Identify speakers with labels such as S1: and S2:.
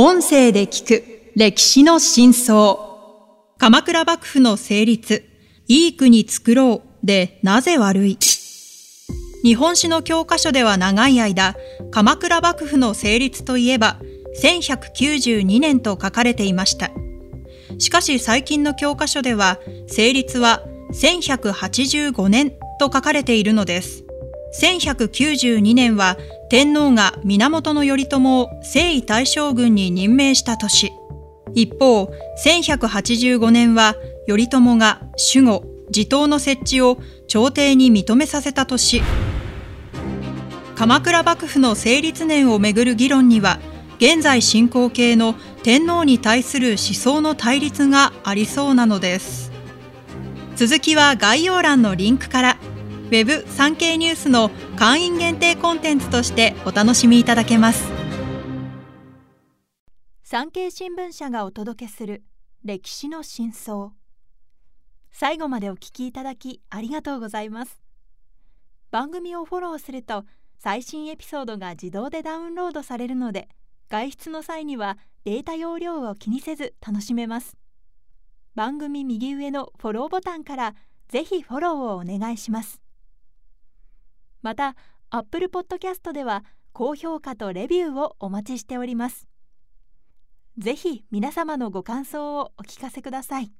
S1: 音声で聞く歴史の真相。鎌倉幕府の成立、いい国作ろうでなぜ悪い日本史の教科書では長い間、鎌倉幕府の成立といえば、1192年と書かれていました。しかし最近の教科書では、成立は1185年と書かれているのです。1192年は天皇が源頼朝を征夷大将軍に任命した年。一方、1185年は頼朝が守護、地頭の設置を朝廷に認めさせた年。鎌倉幕府の成立年をめぐる議論には、現在進行形の天皇に対する思想の対立がありそうなのです。続きは概要欄のリンクから。ウェブ産経ニュースの会員限定コンテンツとしてお楽しみいただけます。
S2: 産経新聞社がお届けする歴史の真相。最後までお聞きいただきありがとうございます。番組をフォローすると最新エピソードが自動でダウンロードされるので外出の際にはデータ容量を気にせず楽しめます。番組右上のフォローボタンからぜひフォローをお願いします。また Apple Podcast では高評価とレビューをお待ちしております。ぜひ皆様のご感想をお聞かせください。